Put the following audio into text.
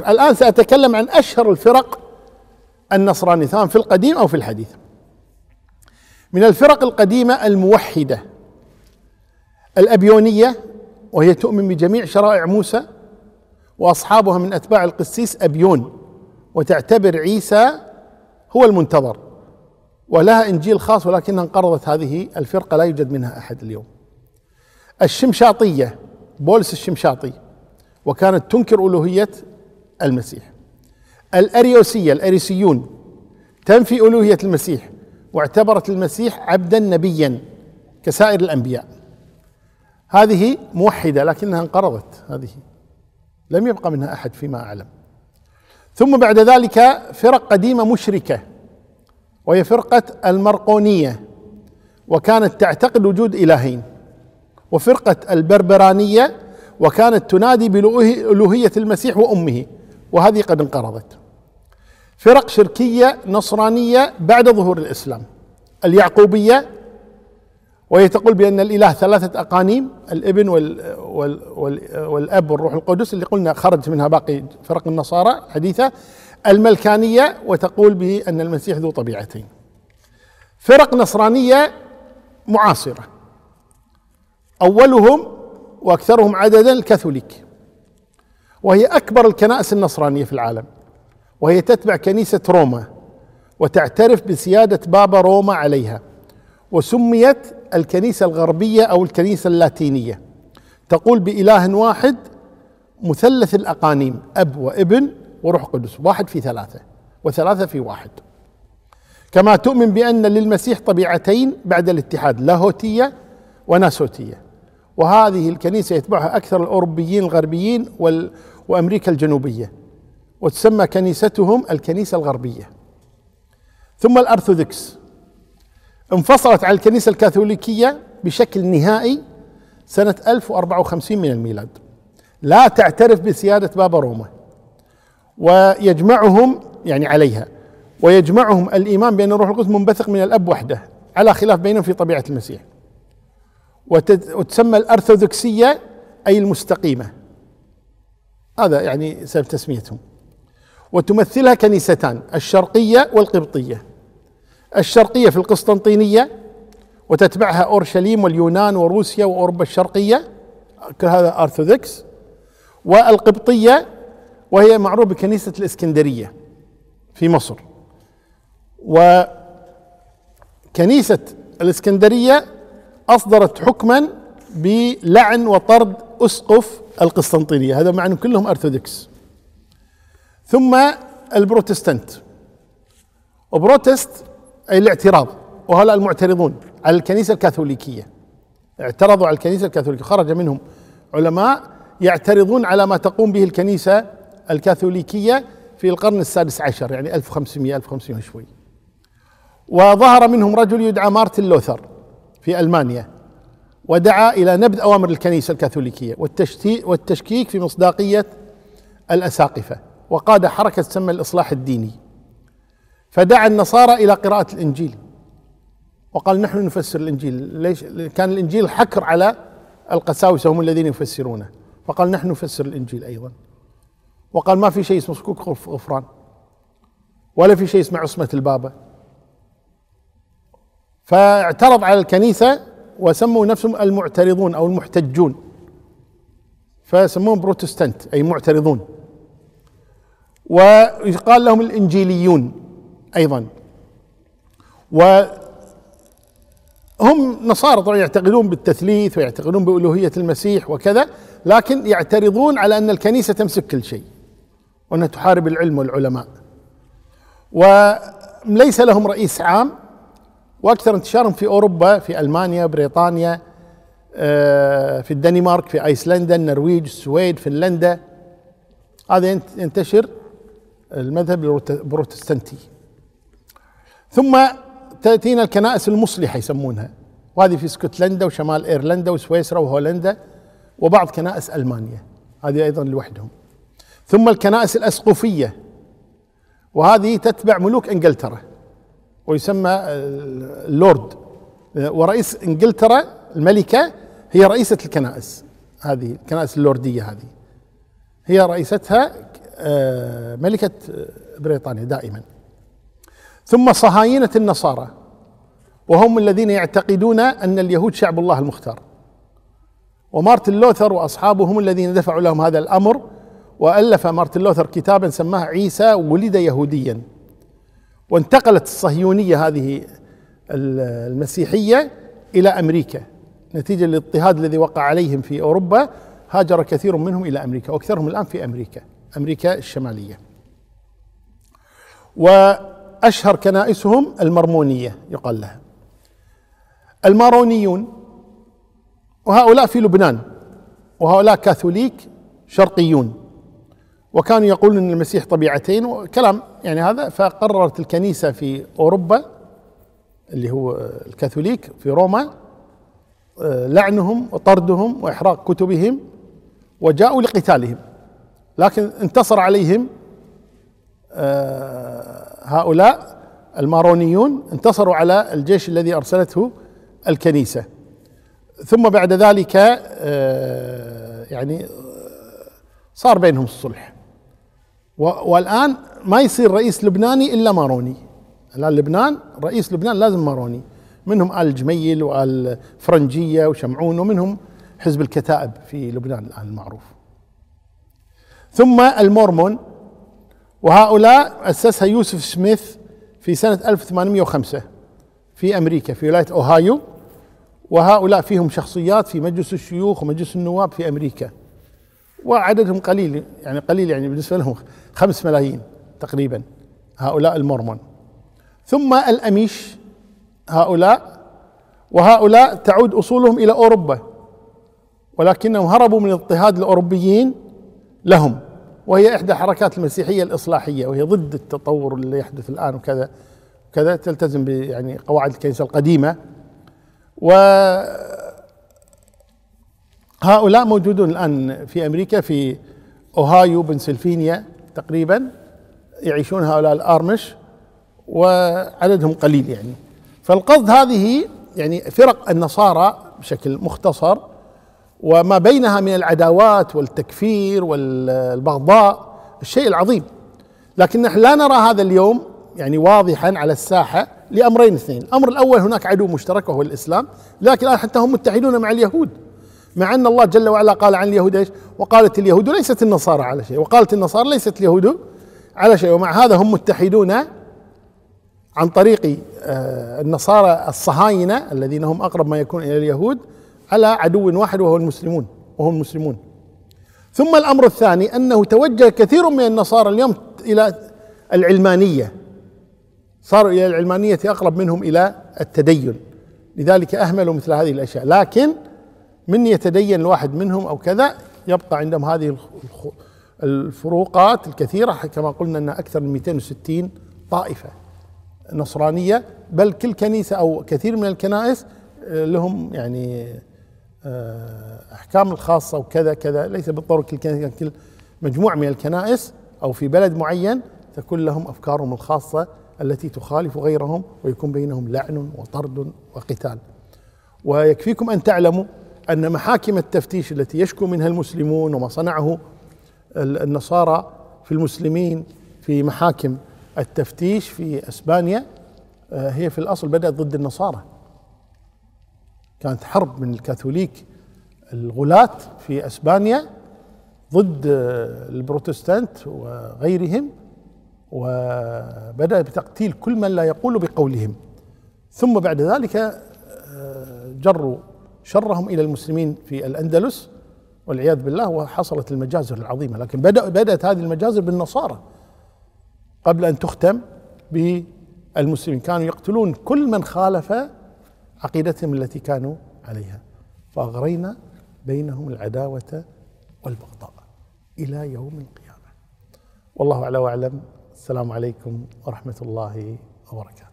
الآن سأتكلم عن أشهر الفرق النصرانية سواء في القديم أو في الحديث. من الفرق القديمة الموحدة الأبيونية وهي تؤمن بجميع شرائع موسى وأصحابها من أتباع القسيس أبيون وتعتبر عيسى هو المنتظر. ولها إنجيل خاص ولكنها انقرضت هذه الفرقة لا يوجد منها أحد اليوم. الشمشاطية بولس الشمشاطي وكانت تنكر ألوهية المسيح. الأريوسية الأريسيون تنفي ألوهية المسيح واعتبرت المسيح عبدا نبيا كسائر الأنبياء. هذه موحدة لكنها انقرضت. هذه لم يبقى منها أحد فيما أعلم. ثم بعد ذلك فرق قديمة مشركة وهي فرقة المرقونية وكانت تعتقد وجود إلهين وفرقة البربرانية وكانت تنادي بألوهية المسيح وأمه. وهذه قد انقرضت. فرق شركية نصرانية بعد ظهور الإسلام اليعقوبية وهي تقول بأن الإله ثلاثة أقانيم الإبن وال وال وال والأب والروح القدس اللي قلنا خرج منها باقي فرق النصارى حديثة الملكانية وتقول بأن المسيح ذو طبيعتين. فرق نصرانية معاصرة. أولهم وأكثرهم عددا الكاثوليك. وهي أكبر الكنائس النصرانية في العالم. وهي تتبع كنيسة روما وتعترف بسيادة بابا روما عليها وسميت الكنيسة الغربية أو الكنيسة اللاتينية. تقول بإله واحد مثلث الأقانيم أب وابن وروح قدس واحد في ثلاثة وثلاثة في واحد. كما تؤمن بأن للمسيح طبيعتين بعد الاتحاد لاهوتية وناسوتية. وهذه الكنيسة يتبعها أكثر الأوروبيين الغربيين وال وأمريكا الجنوبية وتسمى كنيستهم الكنيسة الغربية. ثم الأرثوذكس. انفصلت عن الكنيسة الكاثوليكية بشكل نهائي سنة 1054 من الميلاد. لا تعترف بسيادة بابا روما. ويجمعهم يعني عليها ويجمعهم الإيمان بأن الروح القدس منبثق من الأب وحده على خلاف بينهم في طبيعة المسيح. وتسمى الأرثوذكسية أي المستقيمة. هذا يعني سبب تسميتهم. وتمثلها كنيستان الشرقية والقبطية. الشرقية في القسطنطينية وتتبعها أورشليم واليونان وروسيا وأوروبا الشرقية هذا أرثوذكس. والقبطية وهي معروفة بكنيسة الإسكندرية في مصر. وكنيسة الإسكندرية أصدرت حكما بلعن وطرد أسقف القسطنطينية. هذا مع أنهم كلهم أرثوذكس. ثم البروتستانت. وبروتست أي الاعتراض. وهؤلاء المعترضون على الكنيسة الكاثوليكية. اعترضوا على الكنيسة الكاثوليكية. خرج منهم علماء يعترضون على ما تقوم به الكنيسة الكاثوليكية في القرن السادس عشر يعني 1500 1500 شوي وظهر منهم رجل يدعى مارتن لوثر. في ألمانيا ودعا إلى نبذ أوامر الكنيسة الكاثوليكية والتشكيك في مصداقية الأساقفة وقاد حركة تسمى الإصلاح الديني. فدعا النصارى إلى قراءة الإنجيل. وقال نحن نفسر الإنجيل. ليش؟ كان الإنجيل حكر على القساوسة هم الذين يفسرونه. فقال نحن نفسر الإنجيل أيضا. وقال ما في شيء اسمه صكوك غفران ولا في شيء اسمه عصمة البابا. فاعترض على الكنيسة وسموا نفسهم المعترضون أو المحتجون. فسموهم بروتستانت أي معترضون. ويقال لهم الإنجيليون أيضا. وهم نصارى طبعا يعتقدون بالتثليث ويعتقدون بألوهية المسيح وكذا لكن يعترضون على أن الكنيسة تمسك كل شيء وأنها تحارب العلم والعلماء. وليس لهم رئيس عام وأكثر انتشارهم في أوروبا في ألمانيا بريطانيا آه، في الدنمارك في أيسلندا النرويج السويد فنلندا. هذا ينتشر المذهب البروتستانتي. ثم تأتينا الكنائس المصلحة يسمونها. وهذه في اسكتلندا وشمال إيرلندا وسويسرا وهولندا وبعض كنائس ألمانيا. هذه أيضا لوحدهم. ثم الكنائس الاسقفيه وهذه تتبع ملوك إنجلترا. ويسمى اللورد. ورئيس إنجلترا الملكة هي رئيسة الكنائس هذه الكنائس اللوردية هذه. هي رئيستها آه، ملكة بريطانيا دائما. ثم صهاينة النصارى. وهم الذين يعتقدون أن اليهود شعب الله المختار. ومارتن لوثر وأصحابه هم الذين دفعوا لهم هذا الأمر وألف مارتن لوثر كتابا سماه عيسى ولد يهوديا. وانتقلت الصهيونية هذه المسيحية إلى أمريكا. نتيجة للاضطهاد الذي وقع عليهم في أوروبا هاجر كثير منهم إلى أمريكا وأكثرهم الآن في أمريكا أمريكا الشمالية. وأشهر كنائسهم المرمونية يقال لها. المارونيون وهؤلاء في لبنان وهؤلاء كاثوليك شرقيون. وكانوا يقولون إن المسيح طبيعتين وكلام يعني هذا فقررت الكنيسة في أوروبا اللي هو الكاثوليك في روما آه، لعنهم وطردهم وإحراق كتبهم وجاءوا لقتالهم. لكن انتصر عليهم آه، هؤلاء المارونيون انتصروا على الجيش الذي أرسلته الكنيسة. ثم بعد ذلك آه، يعني صار بينهم الصلح. والآن ما يصير رئيس لبناني إلا ماروني. الآن لبنان رئيس لبنان لازم ماروني. منهم آل جميل وآل فرنجية وشمعون ومنهم حزب الكتائب في لبنان الآن المعروف. ثم المورمون. وهؤلاء أسسها يوسف سميث في سنة 1805 في أمريكا في ولاية أوهايو. وهؤلاء فيهم شخصيات في مجلس الشيوخ ومجلس النواب في أمريكا. وعددهم قليل يعني قليل يعني بالنسبة لهم خمس ملايين تقريبا هؤلاء المورمون ثم الأميش هؤلاء وهؤلاء تعود أصولهم إلى أوروبا ولكنهم هربوا من اضطهاد الأوروبيين لهم وهي إحدى حركات المسيحية الإصلاحية وهي ضد التطور اللي يحدث الآن وكذا كذا تلتزم يعني قواعد الكنيسة القديمة. و هؤلاء موجودون الآن في أمريكا في أوهايو بنسلفانيا تقريبا. يعيشون هؤلاء الأرمش وعددهم قليل يعني. فالقصد هذه يعني فرق النصارى بشكل مختصر وما بينها من العداوات والتكفير والبغضاء الشيء العظيم. لكن نحن لا نرى هذا اليوم يعني واضحا على الساحة لأمرين اثنين، الأمر الأول هناك عدو مشترك وهو الإسلام، لكن الآن حتى هم متحدون مع اليهود. مع أن الله جل وعلا قال عن اليهود إيش؟ وقالت اليهود ليست النصارى على شيء، وقالت النصارى ليست اليهود على شيء، ومع هذا هم متحدون عن طريق آه، النصارى الصهاينة الذين هم أقرب ما يكون إلى اليهود على عدو واحد وهو المسلمون وهم المسلمون. ثم الأمر الثاني أنه توجه كثير من النصارى اليوم إلى العلمانية صاروا إلى العلمانية أقرب منهم إلى التدين لذلك أهملوا مثل هذه الأشياء لكن من يتدين الواحد منهم أو كذا يبقى عندهم هذه الفروقات الكثيرة كما قلنا إن أكثر من 260 طائفة نصرانية بل كل كنيسة أو كثير من الكنائس آه، لهم يعني آه، أحكام الخاصة وكذا كذا ليس بالضرورة كل كنيسة كل مجموعة من الكنائس أو في بلد معين تكون لهم أفكارهم الخاصة التي تخالف غيرهم ويكون بينهم لعن وطرد وقتال. ويكفيكم أن تعلموا أن محاكم التفتيش التي يشكو منها المسلمون وما صنعه النصارى في المسلمين في محاكم التفتيش في إسبانيا آه، هي في الأصل بدأت ضد النصارى. كانت حرب من الكاثوليك الغلاة في إسبانيا ضد البروتستانت وغيرهم وبدأ بتقتيل كل من لا يقول بقولهم. ثم بعد ذلك آه، جروا شرهم إلى المسلمين في الأندلس والعياذ بالله وحصلت المجازر العظيمة. لكن بدأ بدأت هذه المجازر بالنصارى قبل أن تختم بالمسلمين. كانوا يقتلون كل من خالف عقيدتهم التي كانوا عليها. فأغرينا بينهم العداوة والبغضاء إلى يوم القيامة. والله أعلى وأعلم. السلام عليكم ورحمة الله وبركاته.